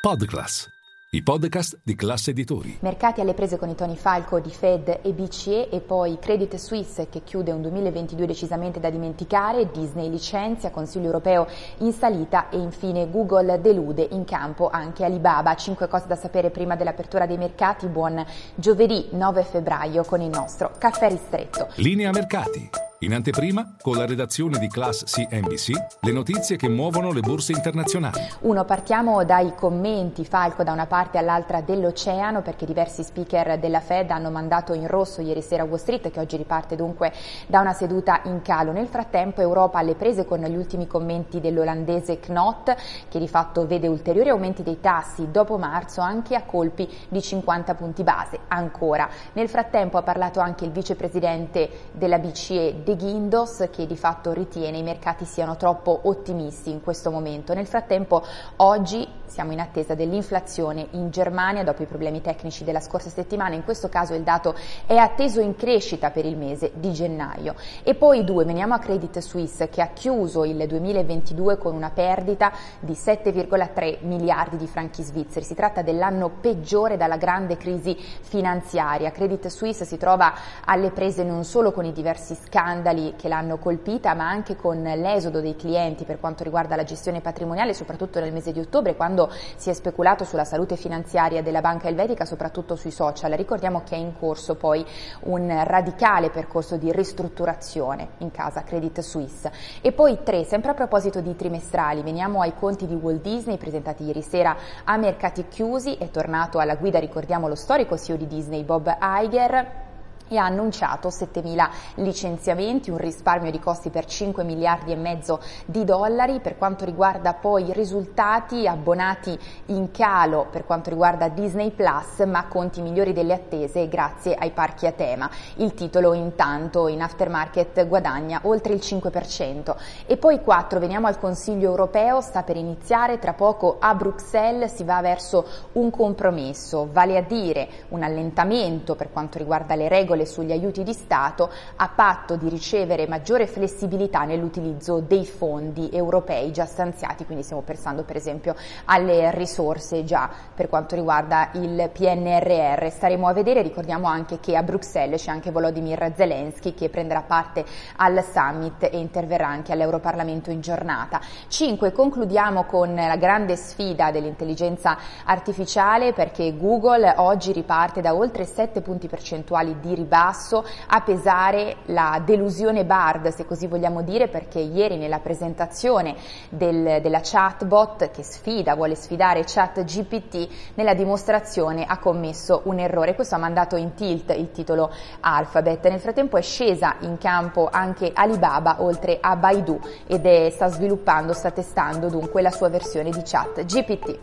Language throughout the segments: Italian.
Podclass, i podcast di classe editori. Mercati alle prese con i toni falco di Fed e BCE e poi Credit Suisse che chiude un 2022 decisamente da dimenticare, Disney licenzia, Consiglio europeo in salita e infine Google delude in campo anche Alibaba. Cinque cose da sapere prima dell'apertura dei mercati. Buon giovedì 9 febbraio con il nostro caffè ristretto. Linea mercati. In anteprima, con la redazione di Class CNBC, le notizie che muovono le borse internazionali. Uno, partiamo dai commenti, Falco da una parte all'altra dell'oceano, perché diversi speaker della Fed hanno mandato in rosso ieri sera Wall Street, che oggi riparte dunque da una seduta in calo. Nel frattempo Europa alle prese con gli ultimi commenti dell'olandese Knot, che di fatto vede ulteriori aumenti dei tassi dopo marzo anche a colpi di 50 punti base. Ancora. Nel frattempo ha parlato anche il vicepresidente della BCE, De Guindos che di fatto ritiene i mercati siano troppo ottimisti in questo momento. Nel frattempo oggi siamo in attesa dell'inflazione in Germania dopo i problemi tecnici della scorsa settimana, in questo caso il dato è atteso in crescita per il mese di gennaio. E poi due, veniamo a Credit Suisse che ha chiuso il 2022 con una perdita di 7,3 miliardi di franchi svizzeri. Si tratta dell'anno peggiore dalla grande crisi finanziaria. Credit Suisse si trova alle prese non solo con i diversi scandali, scandali che l'hanno colpita, ma anche con l'esodo dei clienti per quanto riguarda la gestione patrimoniale, soprattutto nel mese di ottobre, quando si è speculato sulla salute finanziaria della banca elvetica, soprattutto sui social. Ricordiamo che è in corso poi un radicale percorso di ristrutturazione in casa Credit Suisse. E poi tre, sempre a proposito di trimestrali, veniamo ai conti di Walt Disney presentati ieri sera a mercati chiusi, è tornato alla guida, ricordiamo, lo storico CEO di Disney Bob Iger e ha annunciato 7.000 licenziamenti, un risparmio di costi per 5 miliardi e mezzo di dollari. Per quanto riguarda poi i risultati, abbonati in calo per quanto riguarda Disney Plus, ma conti migliori delle attese grazie ai parchi a tema. Il titolo intanto in aftermarket guadagna oltre il 5%. E poi 4, veniamo al Consiglio europeo, sta per iniziare, tra poco a Bruxelles si va verso un compromesso, vale a dire un allentamento per quanto riguarda le regole regole sugli aiuti di Stato a patto di ricevere maggiore flessibilità nell'utilizzo dei fondi europei già stanziati, quindi stiamo pensando per esempio alle risorse già per quanto riguarda il PNRR. Staremo a vedere, ricordiamo anche che a Bruxelles c'è anche Volodymyr Zelensky che prenderà parte al summit e interverrà anche all'Europarlamento in giornata. 5. Concludiamo con la grande sfida dell'intelligenza artificiale perché Google oggi riparte da oltre 7 punti percentuali di ribasso ribasso a pesare la delusione Bard, se così vogliamo dire, perché ieri nella presentazione del, della chatbot che sfida, vuole sfidare ChatGPT, nella dimostrazione ha commesso un errore. Questo ha mandato in tilt il titolo Alphabet. Nel frattempo è scesa in campo anche Alibaba oltre a Baidu ed è, sta sviluppando, sta testando dunque la sua versione di ChatGPT.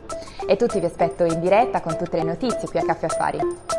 E tutti vi aspetto in diretta con tutte le notizie qui a Caffè Affari.